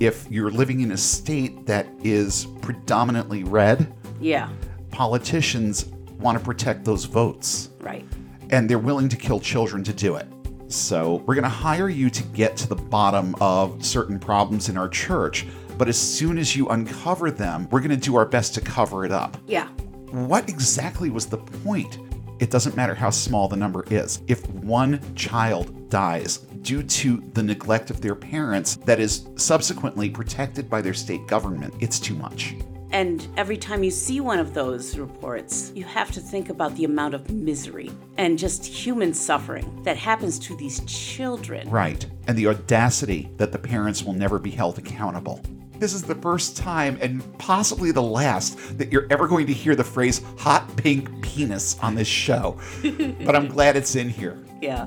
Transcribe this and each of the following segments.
if you're living in a state that is predominantly red, Yeah, politicians want to protect those votes right. and they're willing to kill children to do it. So, we're going to hire you to get to the bottom of certain problems in our church, but as soon as you uncover them, we're going to do our best to cover it up. Yeah, What exactly was the point? It doesn't matter how small the number is. If one child dies due to the neglect of their parents that is subsequently protected by their state government, it's too much. And every time you see one of those reports, you have to think about the amount of misery and just human suffering that happens to these children. Right. And the audacity that the parents will never be held accountable. This is the first time, and possibly the last, that you're ever going to hear the phrase hot pink penis on this show. but I'm glad it's in here. Yeah.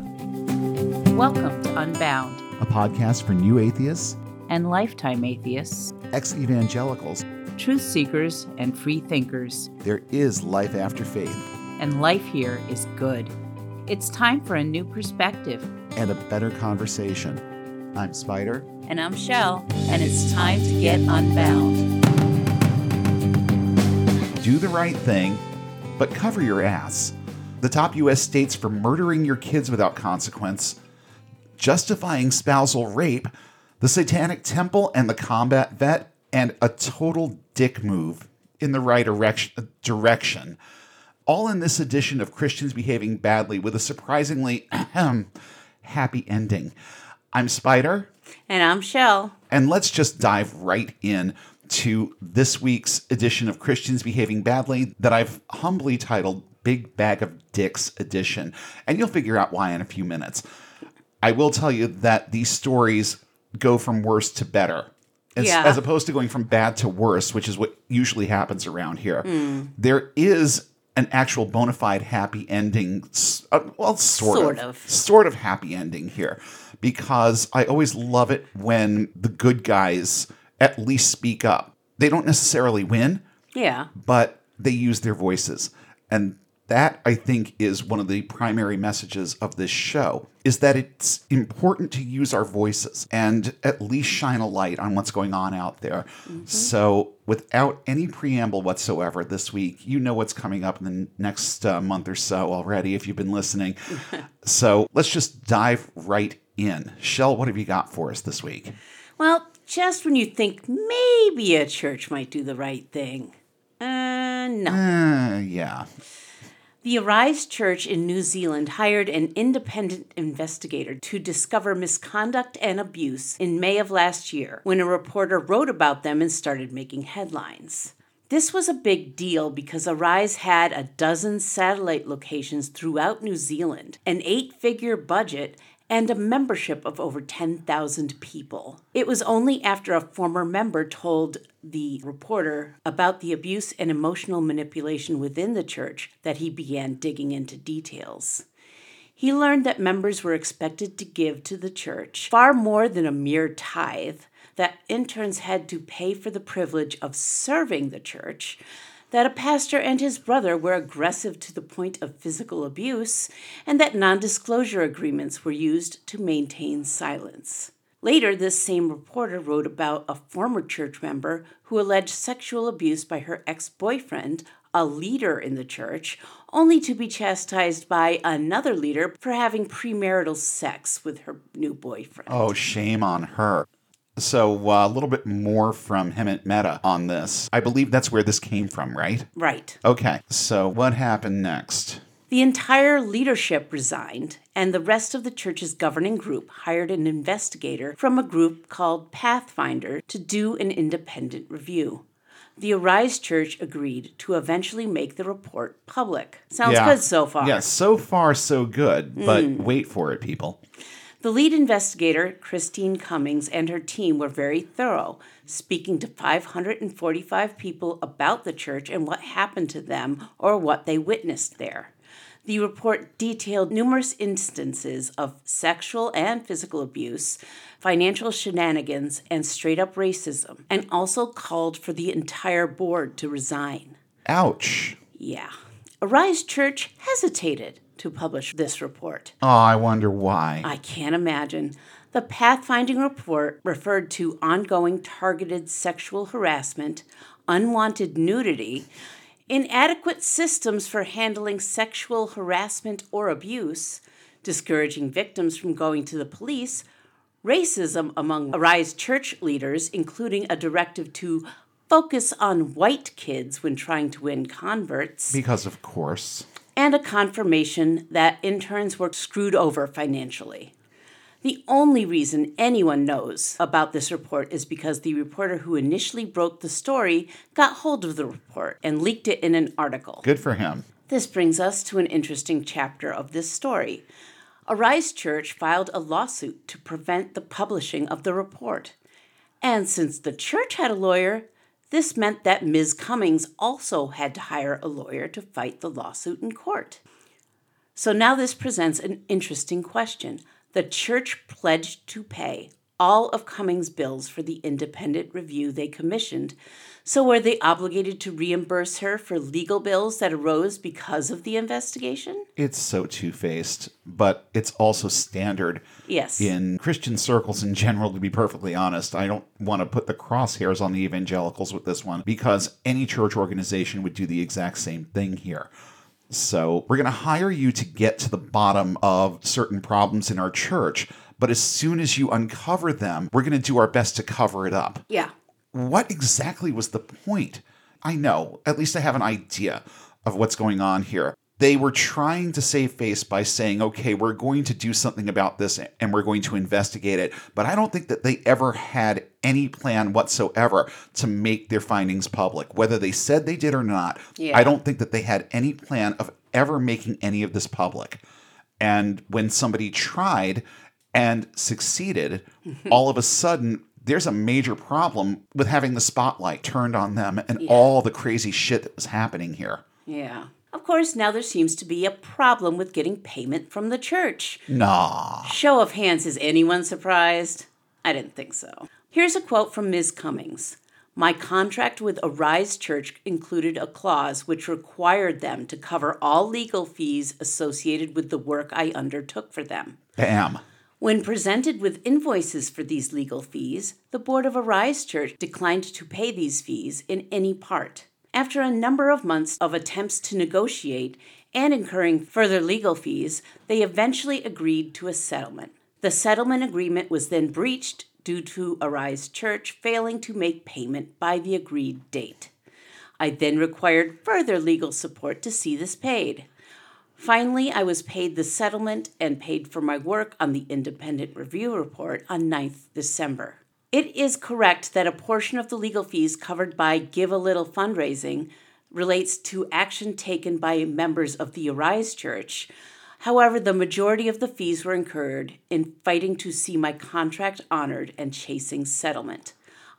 Welcome to Unbound A podcast for new atheists, and Lifetime Atheists, ex evangelicals. truth seekers, and free thinkers. There is life after faith And life here is good. It's time for a new perspective. and a better conversation. I'm Spider. And I'm Shell, and it's time to get unbound. Do the right thing, but cover your ass. The top U.S. states for murdering your kids without consequence, justifying spousal rape, the Satanic Temple and the combat vet, and a total dick move in the right direction. All in this edition of Christians Behaving Badly with a surprisingly happy ending. I'm Spider. And I'm Shell. And let's just dive right in to this week's edition of Christians Behaving Badly that I've humbly titled Big Bag of Dicks Edition. And you'll figure out why in a few minutes. I will tell you that these stories go from worse to better. As, Yeah. as opposed to going from bad to worse, which is what usually happens around here. Hmm. There is an actual bona fide happy ending. uh, well, sort, Sort of. of. Sort of happy ending here. Because I always love it when the good guys at least speak up. They don't necessarily win, Yeah. but they use their voices. And that I think is one of the primary messages of this show is that it's important to use our voices and at least shine a light on what's going on out there. So, without any preamble whatsoever this week, you know what's coming up in the next uh, month or so already if you've been listening. so, let's just dive right in. Shell, what have you got for us this week? Well, just when you think maybe a church might do the right thing. Uh, no. Uh, yeah. The Arise Church in New Zealand hired an independent investigator to discover misconduct and abuse in May of last year when a reporter wrote about them and started making headlines. This was a big deal because Arise had a dozen satellite locations throughout New Zealand, an eight figure budget, and a membership of over 10,000 people. It was only after a former member told the reporter about the abuse and emotional manipulation within the church that he began digging into details. He learned that members were expected to give to the church far more than a mere tithe, that interns had to pay for the privilege of serving the church, that a pastor and his brother were aggressive to the point of physical abuse, and that non disclosure agreements were used to maintain silence. Later, this same reporter wrote about a former church member who alleged sexual abuse by her ex boyfriend, a leader in the church, only to be chastised by another leader for having premarital sex with her new boyfriend. Oh, shame on her. So, uh, a little bit more from Hemant Mehta on this. I believe that's where this came from, right? Right. Okay, so what happened next? The entire leadership resigned, and the rest of the church's governing group hired an investigator from a group called Pathfinder to do an independent review. The Arise Church agreed to eventually make the report public. Sounds Yeah. good so far. Yeah, so far so good, but wait for it, people. The lead investigator, Christine Cummings, and her team were very thorough, speaking to 545 people about the church and what happened to them or what they witnessed there. The report detailed numerous instances of sexual and physical abuse, financial shenanigans, and straight up racism, and also called for the entire board to resign. Ouch. Yeah. Arise Church hesitated to publish this report. Oh, I wonder why. I can't imagine. The pathfinding report referred to ongoing targeted sexual harassment, unwanted nudity, inadequate systems for handling sexual harassment or abuse, discouraging victims from going to the police, racism among Arise church leaders, including a directive to focus on white kids when trying to win converts, Because, of course, and a confirmation that interns were screwed over financially. The only reason anyone knows about this report is because the reporter who initially broke the story got hold of the report and leaked it in an article. good for him. This brings us to an interesting chapter of this story. Arise Church filed a lawsuit to prevent the publishing of the report. And since the church had a lawyer, this meant that Ms. Cummings also had to hire a lawyer to fight the lawsuit in court. So now this presents an interesting question. The church pledged to pay all of Cummings' bills for the independent review they commissioned. So were they obligated to reimburse her for legal bills that arose because of the investigation? It's so two faced, but it's also standard Yes. in Christian circles in general, to be perfectly honest. I don't want to put the crosshairs on the evangelicals with this one because any church organization would do the exact same thing here. So we're going to hire you to get to the bottom of certain problems in our church. But as soon as you uncover them, we're going to do our best to cover it up. Yeah. What exactly was the point? I know, at least I have an idea of what's going on here. They were trying to save face by saying, okay, we're going to do something about this and we're going to investigate it. But I don't think that they ever had any plan whatsoever to make their findings public. Whether they said they did or not, Yeah. I don't think that they had any plan of ever making any of this public. And when somebody tried and succeeded, all of a sudden, there's a major problem with having the spotlight turned on them and all the crazy shit that was happening here. Yeah. Of course, now there seems to be a problem with getting payment from the church. Nah. Show of hands, is anyone surprised? I didn't think so. Here's a quote from Ms. Cummings. My contract with Arise Church included a clause which required them to cover all legal fees associated with the work I undertook for them. Bam. When presented with invoices for these legal fees, the Board of Arise Church declined to pay these fees in any part. After a number of months of attempts to negotiate and incurring further legal fees, they eventually agreed to a settlement. The settlement agreement was then breached due to Arise Church failing to make payment by the agreed date. I then required further legal support to see this paid. Finally, I was paid the settlement and paid for my work on the independent review report on 9th December. It is correct that a portion of the legal fees covered by Givealittle fundraising relates to action taken by members of the Arise Church. However, the majority of the fees were incurred in fighting to see my contract honored and chasing settlement.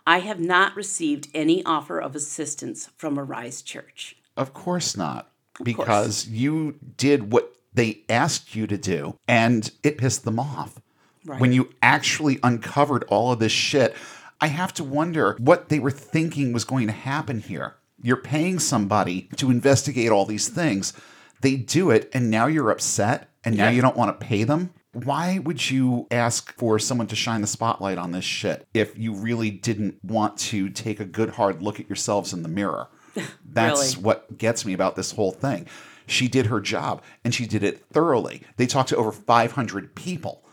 I have not received any offer of assistance from Arise Church. Of course not. Because you did what they asked you to do and it pissed them off. Right. When you actually uncovered all of this shit, I have to wonder what they were thinking was going to happen here. You're paying somebody to investigate all these things. They do it, and now you're upset, and now Yeah. you don't want to pay them. Why would you ask for someone to shine the spotlight on this shit if you really didn't want to take a good hard look at yourselves in the mirror? That's Really? what gets me about this whole thing. She did her job and she did it thoroughly. They talked to over 500 people.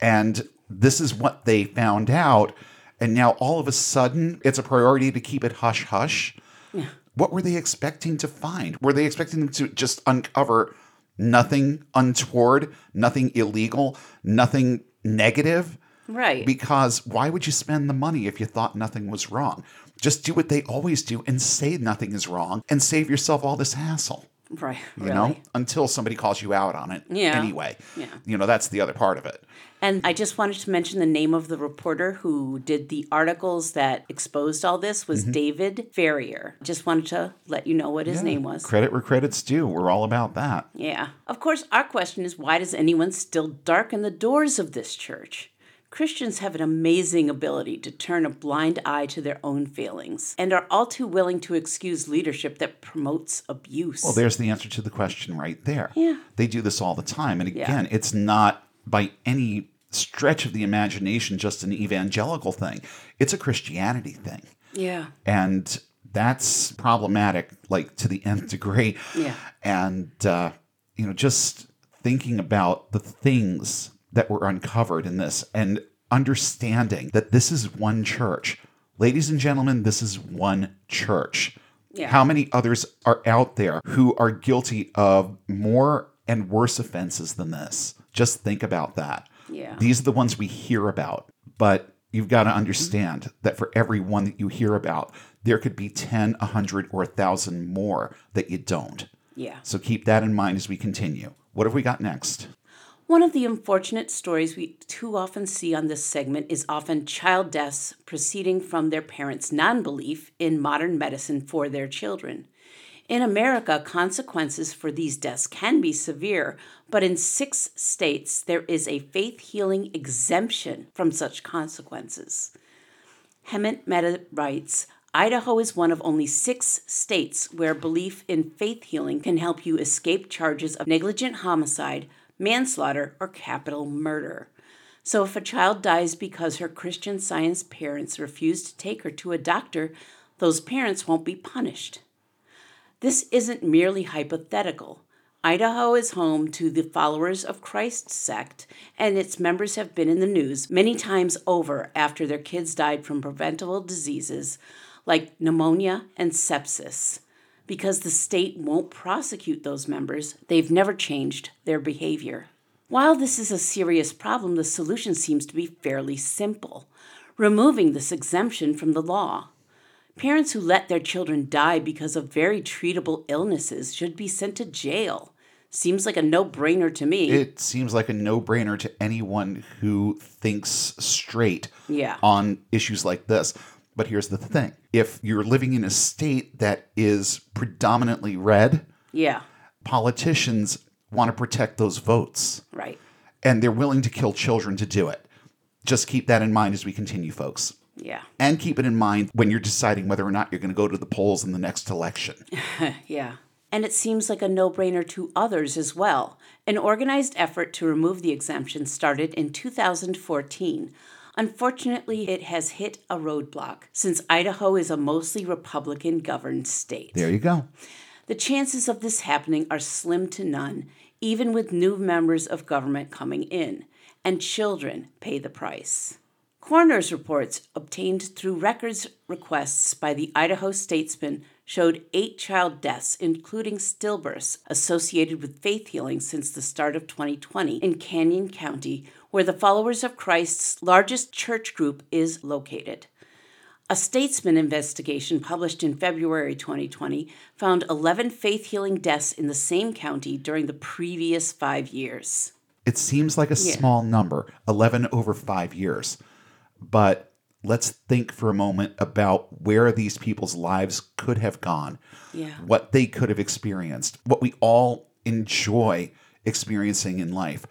And this is what they found out. And now all of a sudden, it's a priority to keep it hush hush. What were they expecting to find? Were they expecting them to just uncover nothing untoward, nothing illegal, nothing negative? Right. Because why would you spend the money if you thought nothing was wrong? Just do what they always do and say nothing is wrong and save yourself all this hassle. right. You really. know, until somebody calls you out on it. Yeah. Anyway. Yeah. You know, that's the other part of it. And I just wanted to mention the name of the reporter who did the articles that exposed all this was mm-hmm. David Farrier. Just wanted to let you know what his name was. Credit where credit's due. We're all about that. Yeah. Of course, our question is why does anyone still darken the doors of this church? Christians have an amazing ability to turn a blind eye to their own failings and are all too willing to excuse leadership that promotes abuse. Well, there's the answer to the question right there. Yeah. They do this all the time. And Yeah. again, it's not by any stretch of the imagination just an evangelical thing. It's a Christianity thing. Yeah. And that's problematic, like to the nth degree. Yeah. And, uh, you know, just thinking about the things that were uncovered in this and understanding that this is one church. Ladies and gentlemen, this is one church. Yeah. How many others are out there who are guilty of more and worse offenses than this? Just think about that. Yeah. These are the ones we hear about, but you've got to mm-hmm. understand that for every one that you hear about, there could be 10, 100, or 1,000 more that you don't. Yeah. So keep that in mind as we continue. What have we got next? One of the unfortunate stories we too often see on this segment is often child deaths proceeding from their parents' non belief in modern medicine for their children. In America, consequences for these deaths can be severe, but in six states there is a faith healing exemption from such consequences. Hemant Mehta writes Idaho is one of only six states where belief in faith healing can help you escape charges of negligent homicide, manslaughter, or capital murder. So if a child dies because her Christian science parents refuse to take her to a doctor, those parents won't be punished. This isn't merely hypothetical. Idaho is home to the Followers of Christ sect, and its members have been in the news many times over after their kids died from preventable diseases like pneumonia and sepsis. Because the state won't prosecute those members, they've never changed their behavior. While this is a serious problem, the solution seems to be fairly simple removing this exemption from the law. Parents who let their children die because of very treatable illnesses should be sent to jail. Seems like a no brainer to me. It seems like a no brainer to anyone who thinks straight Yeah. on issues like this. But here's the thing if you're living in a state that is predominantly red, yeah, politicians want to protect those votes right. and they're willing to kill children to do it. Just keep that in mind as we continue, folks. Yeah. And keep it in mind when you're deciding whether or not you're going to go to the polls in the next election. Yeah. And it seems like a no brainer to others as well. An organized effort to remove the exemption started in 2014. Unfortunately, it has hit a roadblock since Idaho is a mostly Republican governed state. There you go. The chances of this happening are slim to none, even with new members of government coming in, and children pay the price. Coroner's reports obtained through records requests by the Idaho Statesman showed eight child deaths, including stillbirths, associated with faith healing since the start of 2020 in Canyon County, where the Followers of Christ's largest church group is located. A Statesman investigation published in February 2020 found 11 faith healing deaths in the same county during the previous five years. It seems like a small number, 11 over five years. But let's think for a moment about where these people's lives could have gone, Yeah. what they could have experienced, what we all enjoy experiencing in life.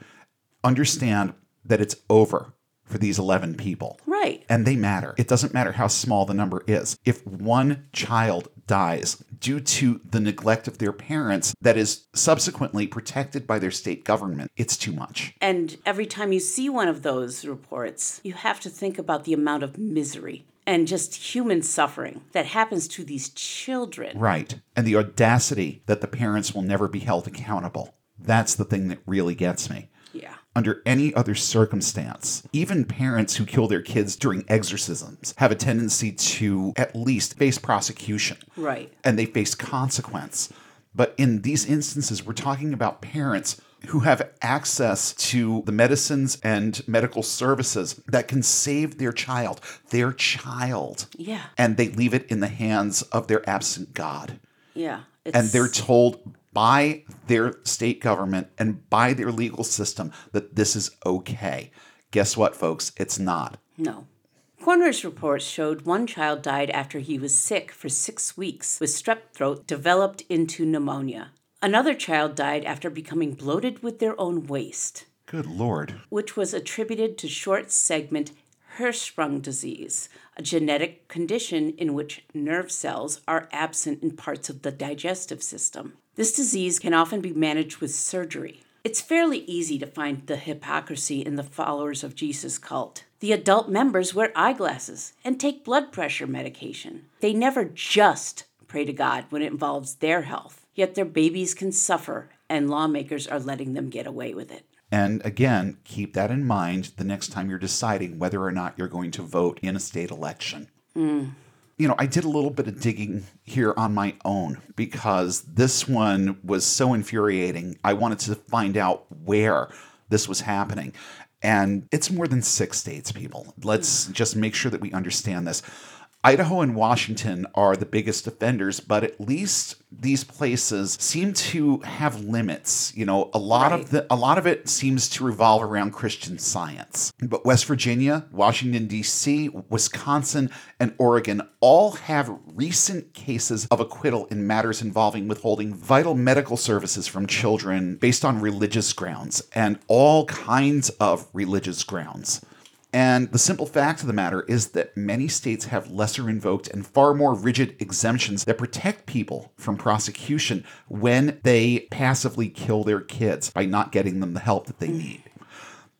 Understand that it's over for these 11 people. Right. And they matter. It doesn't matter how small the number is. If one child dies due to the neglect of their parents that is subsequently protected by their state government, it's too much. And every time you see one of those reports, you have to think about the amount of misery and just human suffering that happens to these children. Right. And the audacity that the parents will never be held accountable. That's the thing that really gets me. Under any other circumstance, even parents who kill their kids during exorcisms have a tendency to at least face prosecution. Right. and they face consequence. But in these instances, we're talking about parents who have access to the medicines and medical services that can save their child, their child, Yeah. and they leave it in the hands of their absent God. Yeah. It's, And they're told by their state government and by their legal system that this is okay. Guess what, folks? It's not. No. Coroner's reports showed one child died after he was sick for six weeks with strep throat developed into pneumonia. Another child died after becoming bloated with their own waste, Good Lord. which was attributed to short segment Hirschsprung disease, a genetic condition in which nerve cells are absent in parts of the digestive system. This disease can often be managed with surgery. It's fairly easy to find the hypocrisy in the followers of Jesus cult. The adult members wear eyeglasses and take blood pressure medication. They never just pray to God when it involves their health, yet their babies can suffer, and lawmakers are letting them get away with it. And again, keep that in mind the next time you're deciding whether or not you're going to vote in a state election. Mm. You know, I did a little bit of digging here on my own because this one was so infuriating. I wanted to find out where this was happening. And it's more than six states, people. Let's hmm. just make sure that we understand this. Idaho and Washington are the biggest offenders, but at least these places seem to have limits. You know, a lot Right. of the a lot of it seems to revolve around Christian science. But West Virginia, Washington D.C., Wisconsin, and Oregon all have recent cases of acquittal in matters involving withholding vital medical services from children based on religious grounds and all kinds of religious grounds. And the simple fact of the matter is that many states have lesser invoked and far more rigid exemptions that protect people from prosecution when they passively kill their kids by not getting them the help that they mm. need.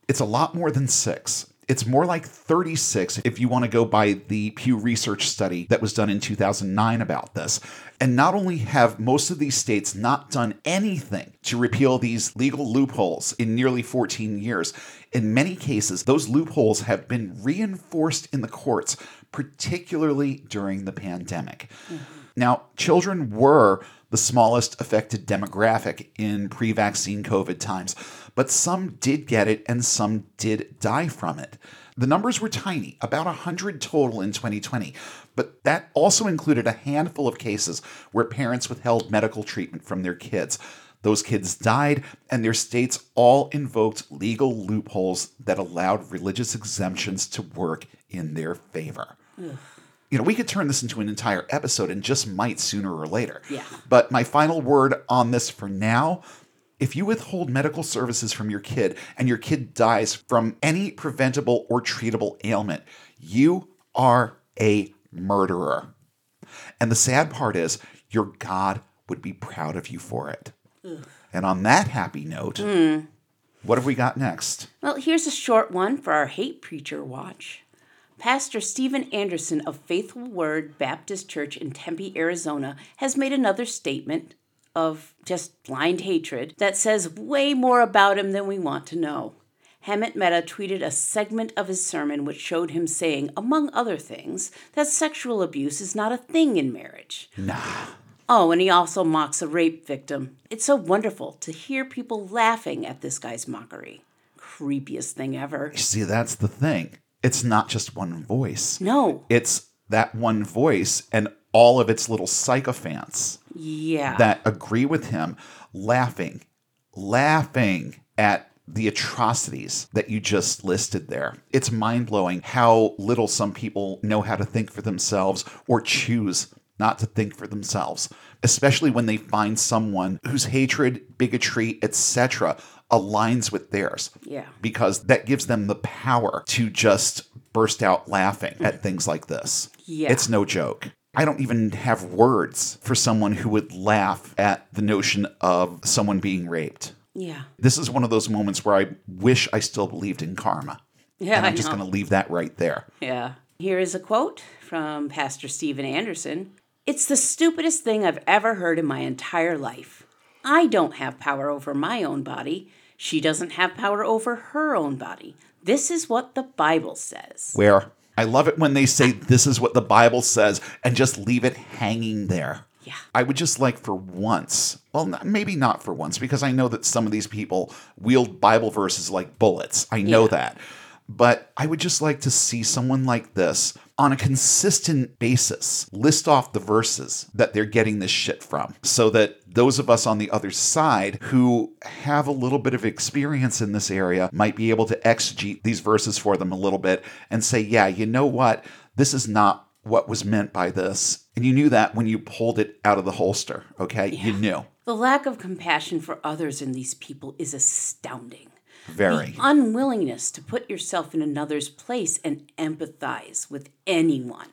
It's a lot more than six. It's more like 36 if you want to go by the Pew Research study that was done in 2009 about this. And not only have most of these states not done anything to repeal these legal loopholes in nearly 14 years, in many cases, those loopholes have been reinforced in the courts, particularly during the pandemic. Mm-hmm. Now, children were the smallest affected demographic in pre vaccine COVID times, but some did get it and some did die from it. The numbers were tiny, about 100 total in 2020, but that also included a handful of cases where parents withheld medical treatment from their kids. Those kids died, and their states all invoked legal loopholes that allowed religious exemptions to work in their favor you know, we could turn this into an entire episode and just might sooner or later. Yeah. But my final word on this for now if you withhold medical services from your kid and your kid dies from any preventable or treatable ailment, you are a murderer. And the sad part is, your God would be proud of you for it. And on that happy note, hmm. what have we got next? Well, here's a short one for our hate preacher watch. Pastor Steven Anderson of Faithful Word Baptist Church in Tempe, Arizona, has made another statement of just blind hatred that says way more about him than we want to know. Hemant Mehta tweeted a segment of his sermon which showed him saying, among other things, that sexual abuse is not a thing in marriage. Nah. Oh, and he also mocks a rape victim. It's so wonderful to hear people laughing at this guy's mockery. Creepiest thing ever. You see, that's the thing. It's not just one voice. No. It's that one voice and all of its little sycophants Yeah. that agree with him laughing, laughing at the atrocities that you just listed there. It's mind blowing how little some people know how to think for themselves or choose not to think for themselves, especially when they find someone whose hatred, bigotry, etc. aligns with theirs yeah. because that gives them the power to just burst out laughing at things like this. Yeah. It's no joke. I don't even have words for someone who would laugh at the notion of someone being raped. Yeah. This is one of those moments where I wish I still believed in karma. Yeah. and I'm just going to leave that right there. Yeah. Here is a quote from Pastor Steven Anderson It's the stupidest thing I've ever heard in my entire life. I don't have power over my own body. She doesn't have power over her own body. This is what the Bible says. Where I love it when they say this is what the Bible says and just leave it hanging there. Yeah. I would just like for once, well, maybe not for once, because I know that some of these people wield Bible verses like bullets. I know Yeah. that. But I would just like to see someone like this on a consistent basis list off the verses that they're getting this shit from so that those of us on the other side who have a little bit of experience in this area might be able to exegete these verses for them a little bit and say, yeah, you know what? This is not what was meant by this. And you knew that when you pulled it out of the holster, okay? You knew. The lack of compassion for others in these people is astounding. Very. The unwillingness to put yourself in another's place and empathize with anyone.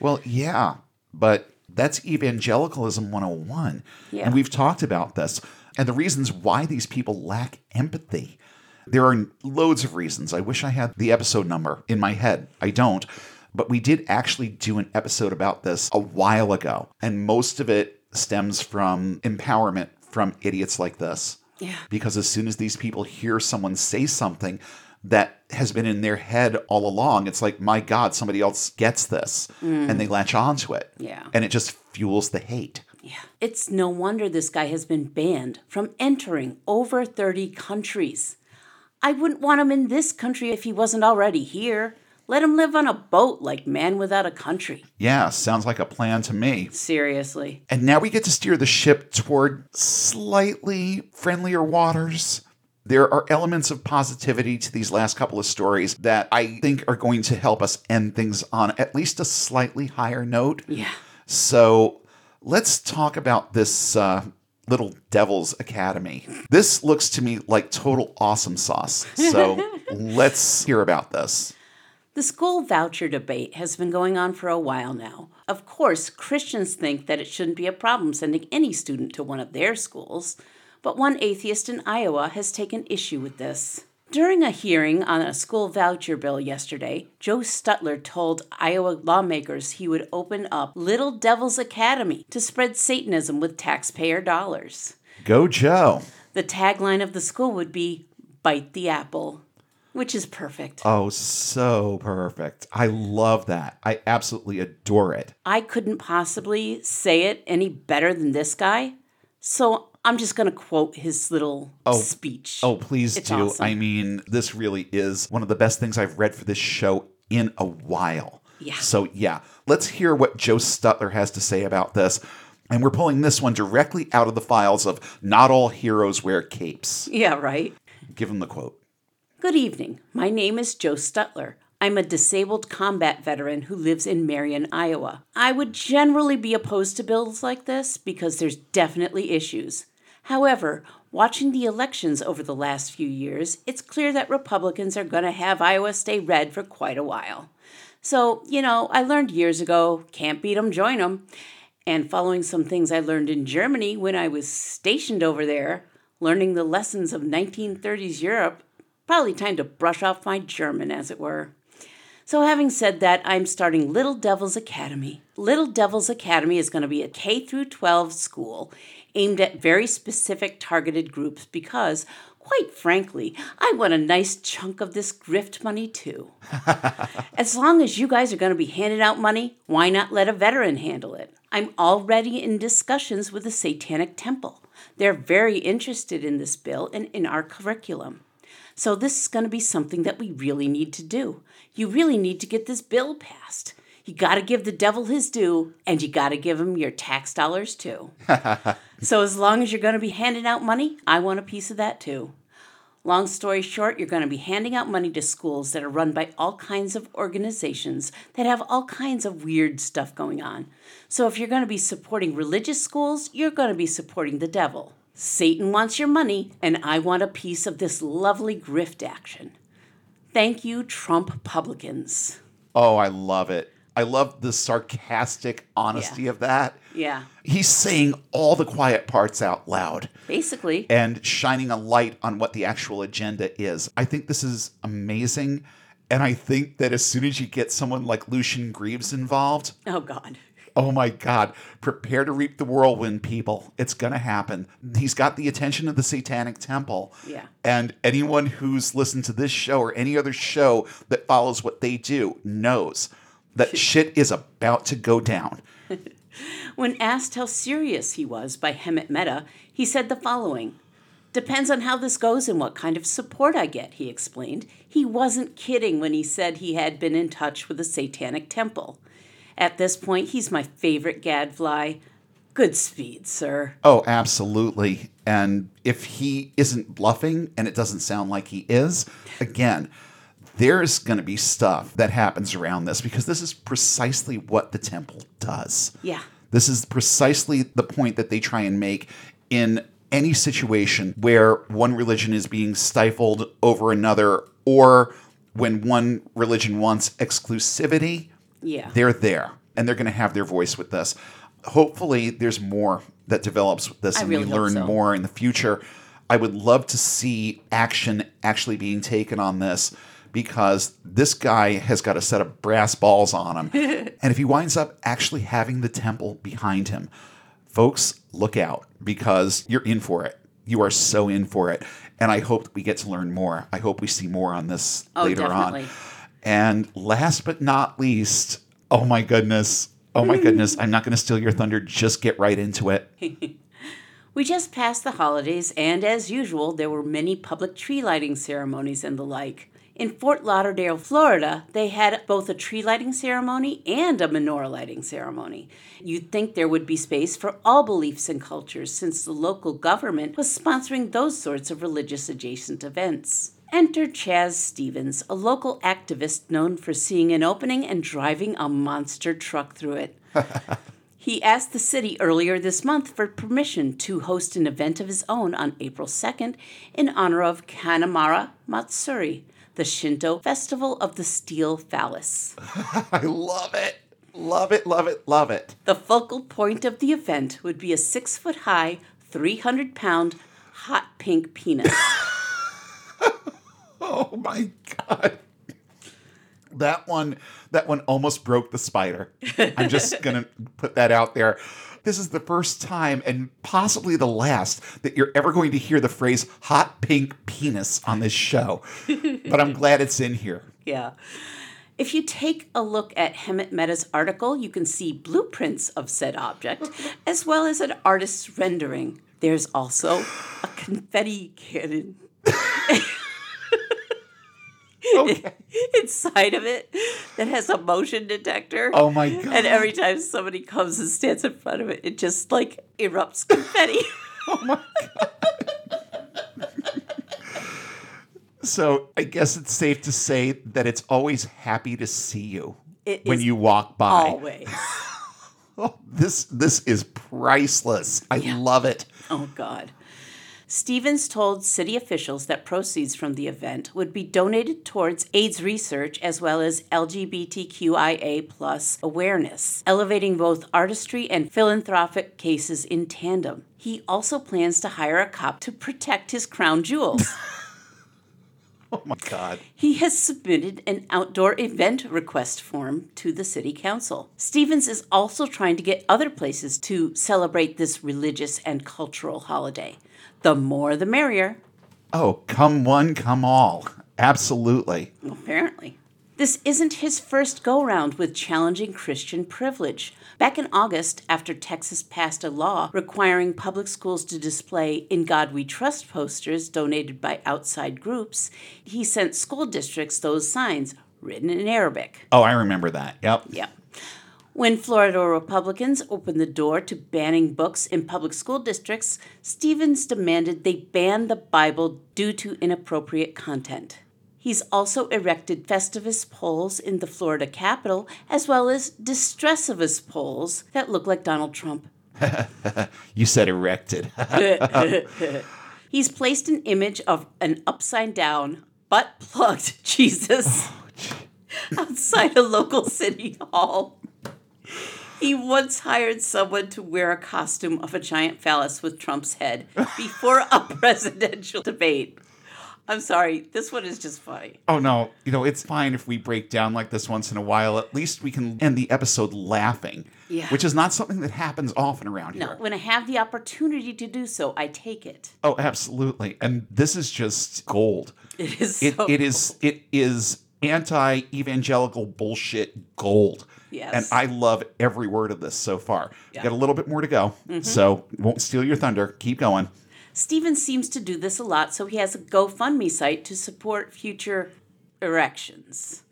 Well, yeah, but that's evangelicalism 101. Yeah. And we've talked about this. and the reasons why these people lack empathy. There are loads of reasons. I wish I had the episode number in my head. I don't. But we did actually do an episode about this a while ago, and most of it stems from empowerment from idiots like this. Yeah. Because as soon as these people hear someone say something that has been in their head all along, it's like, my God, somebody else gets this. Mm. And they latch onto it. Yeah. And it just fuels the hate. Yeah. It's no wonder this guy has been banned from entering over 30 countries. I wouldn't want him in this country if he wasn't already here. Let him live on a boat like man without a country. Yeah, sounds like a plan to me. Seriously. And now we get to steer the ship toward slightly friendlier waters. There are elements of positivity to these last couple of stories that I think are going to help us end things on at least a slightly higher note. Yeah. So let's talk about this uh, little Devil's Academy. This looks to me like total awesome sauce. So let's hear about this. The school voucher debate has been going on for a while now. Of course, Christians think that it shouldn't be a problem sending any student to one of their schools, but one atheist in Iowa has taken issue with this. During a hearing on a school voucher bill yesterday, Joe Stutler told Iowa lawmakers he would open up Little Devil's Academy to spread Satanism with taxpayer dollars. Go, Joe. The tagline of the school would be Bite the Apple, which is perfect. Oh, so perfect. I love that. I absolutely adore it. I couldn't possibly say it any better than this guy. So I'm just going to quote his little oh, speech. Oh, please It's do. awesome. I mean, this really is one of the best things I've read for this show in a while. Yeah. So, yeah, let's hear what Joe Stutler has to say about this. And we're pulling this one directly out of the files of Not All Heroes Wear Capes. Yeah, right. Give him the quote. Good evening. My name is Joe Stutler. I'm a disabled combat veteran who lives in Marion, Iowa. I would generally be opposed to bills like this because there's definitely issues. However, watching the elections over the last few years, it's clear that Republicans are going to have Iowa stay red for quite a while. So, you know, I learned years ago can't beat 'em, join 'em. And following some things I learned in Germany when I was stationed over there, learning the lessons of 1930s Europe, probably time to brush off my German, as it were. So, having said that, I'm starting Little Devil's Academy. Little Devil's Academy is going to be a K through 12 school aimed at very specific targeted groups because, quite frankly, I want a nice chunk of this grift money too. As long as you guys are going to be handing out money, why not let a veteran handle it? I'm already in discussions with the Satanic Temple. They're very interested in this bill and in our curriculum. So, this is going to be something that we really need to do. You really need to get this bill passed. You got to give the devil his due, and you got to give him your tax dollars too. so, as long as you're going to be handing out money, I want a piece of that too. Long story short, you're going to be handing out money to schools that are run by all kinds of organizations that have all kinds of weird stuff going on. So if you're going to be supporting religious schools, you're going to be supporting the devil. Satan wants your money, and I want a piece of this lovely grift action. Thank you, Trump publicans. Oh, I love it. I love the sarcastic honesty Yeah. of that. Yeah, He's saying all the quiet parts out loud. basically. and shining a light on what the actual agenda is. I think this is amazing. And I think that as soon as you get someone like Lucien Greaves involved, Oh, God. Oh my God, prepare to reap the whirlwind, people. It's going to happen. He's got the attention of the Satanic Temple. Yeah. And anyone who's listened to this show or any other show that follows what they do knows that shit is about to go down. When asked how serious he was by Hemant Mehta, he said the following Depends on how this goes and what kind of support I get, he explained. He wasn't kidding when he said he had been in touch with the Satanic Temple. At this point, he's my favorite gadfly. Good speed, sir. Oh, absolutely. And if he isn't bluffing, and it doesn't sound like he is, again, there's going to be stuff that happens around this because this is precisely what the temple does. Yeah. This is precisely the point that they try and make in any situation where one religion is being stifled over another or when one religion wants exclusivity Yeah. they're there and they're going to have their voice with this. hopefully there's more that develops with this I and really we learn so. more in the future. I would love to see action actually being taken on this because this guy has got a set of brass balls on him. and if he winds up actually having the temple behind him, folks, look out because you're in for it. You are so in for it. And I hope we get to learn more. I hope we see more on this Oh, later definitely. on. And last but not least, oh my goodness. Oh my goodness. I'm not going to steal your thunder. Just get right into it. We just passed the holidays, and as usual, there were many public tree lighting ceremonies and the like. In Fort Lauderdale, Florida, they had both a tree lighting ceremony and a menorah lighting ceremony. You'd think there would be space for all beliefs and cultures since the local government was sponsoring those sorts of religious adjacent events. Enter Chaz Stevens, a local activist known for seeing an opening and driving a monster truck through it. He asked the city earlier this month for permission to host an event of his own on April 2nd in honor of Kanamara Matsuri, the Shinto festival of the steel phallus. I love it. Love it. Love it. Love it. The focal point of the event would be a six foot high, 300 pound hot pink penis. My God. That one, that one almost broke the spider. I'm just gonna put that out there. This is the first time and possibly the last that you're ever going to hear the phrase hot pink penis on this show. but I'm glad it's in here. Yeah. If you take a look at Hemant Mehta's article, you can see blueprints of said object, as well as an artist's rendering. There's also a confetti cannon Okay. inside of it that has a motion detector. Oh my God. And every time somebody comes and stands in front of it, it just like erupts confetti. Oh my god! so I guess it's safe to say that it's always happy to see you It when you walk by. Always. Oh, this this is priceless. I love it. Oh, God. Stevens told city officials that proceeds from the event would be donated towards AIDS research as well as LGBTQIA plus awareness, elevating both artistry and philanthropic cases in tandem. He also plans to hire a cop to protect his crown jewels. Oh my god. He has submitted an outdoor event request form to the City Council. Stevens is also trying to get other places to celebrate this religious and cultural holiday. The more the merrier, Oh, come one, come all. Absolutely. apparently. This isn't his first go round with challenging Christian privilege. Back in August, after Texas passed a law requiring public schools to display In God We Trust posters donated by outside groups, he sent school districts those signs, written in Arabic. Oh, I remember that. Yep. Yeah. When Florida Republicans opened the door to banning books in public school districts, Stevens demanded they ban the Bible due to inappropriate content. He's also erected Festivus poles in the Florida Capitol, as well as Distressivus poles that look like Donald Trump. You said erected. He's placed an image of an upside down, butt plugged Jesus oh, outside a local city hall. He once hired someone to wear a costume of a giant phallus with Trump's head before a presidential debate. I'm sorry, this one is just funny. oh no, you know, it's fine if we break down like this once in a while. At least we can end the episode laughing. Yeah. Which is not something that happens often around No, here. when I have the opportunity to do so, I take it. Oh, absolutely. And this is just gold. It is It, so it is it is anti-evangelical bullshit gold. Yes. And I love every word of this so far. Yeah. Got a little bit more to go. Mm-hmm. So won't steal your thunder. Keep going. Stevens seems to do this a lot, so he has a GoFundMe site to support future erections.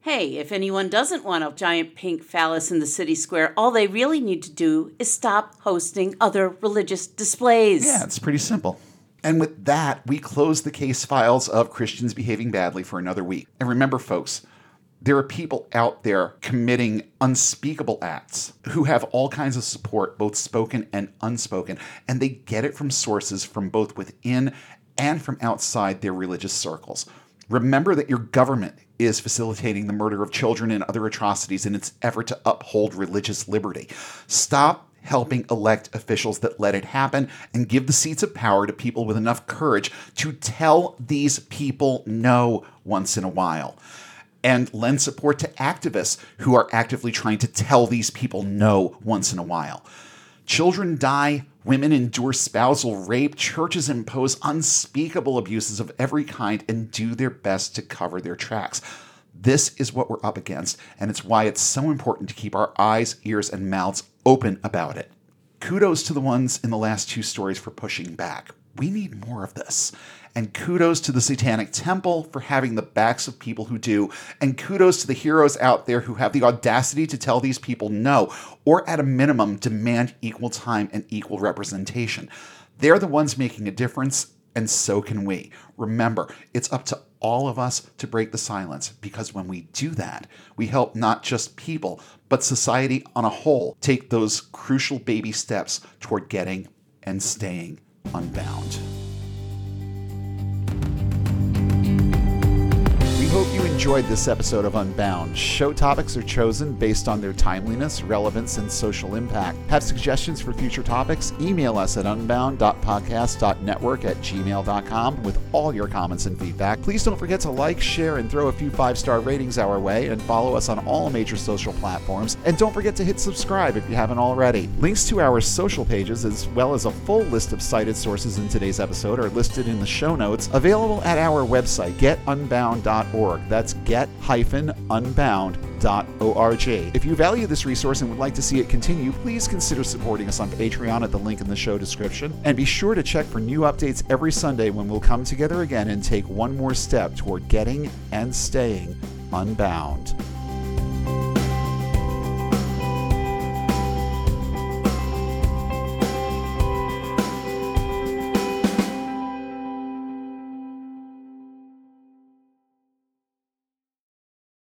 Hey, if anyone doesn't want a giant pink phallus in the city square, all they really need to do is stop hosting other religious displays. Yeah, it's pretty simple. And with that, we close the case files of Christians behaving badly for another week. And remember, folks, there are people out there committing unspeakable acts who have all kinds of support, both spoken and unspoken, and they get it from sources from both within and from outside their religious circles. Remember that your government is facilitating the murder of children and other atrocities in its effort to uphold religious liberty. Stop helping elect officials that let it happen and give the seats of power to people with enough courage to tell these people no once in a while. And lend support to activists who are actively trying to tell these people no once in a while. Children die, women endure spousal rape, churches impose unspeakable abuses of every kind and do their best to cover their tracks. This is what we're up against, and it's why it's so important to keep our eyes, ears, and mouths open about it. Kudos to the ones in the last two stories for pushing back. We need more of this. And kudos to the Satanic Temple for having the backs of people who do. And kudos to the heroes out there who have the audacity to tell these people no, or at a minimum, demand equal time and equal representation. They're the ones making a difference, and so can we. Remember, it's up to all of us to break the silence because when we do that, we help not just people, but society on a whole take those crucial baby steps toward getting and staying unbound. Enjoyed this episode of Unbound. Show topics are chosen based on their timeliness, relevance, and social impact. Have suggestions for future topics? Email us at unbound.podcast.network at gmail.com with all your comments and feedback. Please don't forget to like, share, and throw a few five star ratings our way, and follow us on all major social platforms. And don't forget to hit subscribe if you haven't already. Links to our social pages, as well as a full list of cited sources in today's episode, are listed in the show notes, available at our website, getunbound.org. That's get-unbound.org. If you value this resource and would like to see it continue, please consider supporting us on Patreon at the link in the show description. And be sure to check for new updates every Sunday when we'll come together again and take one more step toward getting and staying unbound.